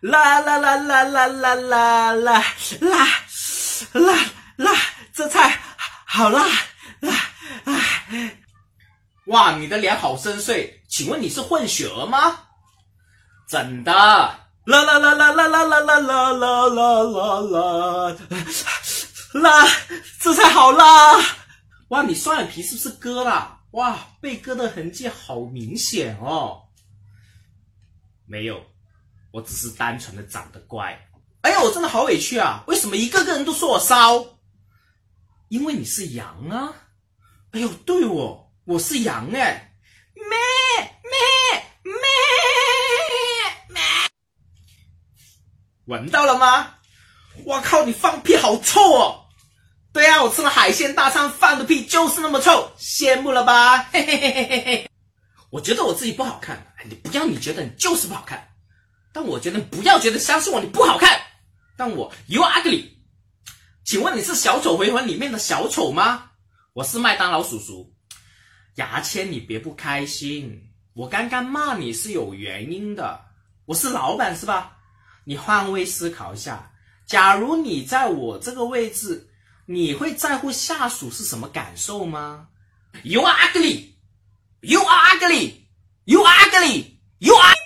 啦啦啦啦啦啦啦啦啦啦啦，这菜好辣辣！哇，你的脸好深邃，请问你是混血儿吗？真的，啦啦啦啦啦啦啦啦啦啦啦啦啦，辣！这菜好辣！哇，你双眼皮是不是割了？哇，被割的痕迹好明显哦。没有，我只是单纯的长得乖。哎呀，我真的好委屈啊！为什么一个个人都说我骚？因为你是羊啊！哎呦，对哦，我是羊哎！咩咩咩咩！闻到了吗？我靠，你放屁好臭哦！对啊，我吃了海鲜大餐，放的屁就是那么臭，羡慕了吧？嘿嘿嘿嘿嘿嘿！我觉得我自己不好看，你不要你觉得你就是不好看，但我觉得不要觉得相信我你不好看，但我 you ugly。请问你是小丑回魂里面的小丑吗？我是麦当劳叔叔。牙签，你别不开心，我刚刚骂你是有原因的，我是老板是吧？你换位思考一下，假如你在我这个位置。你会在乎下属是什么感受吗？You are ugly. You are ugly. You are ugly. You are.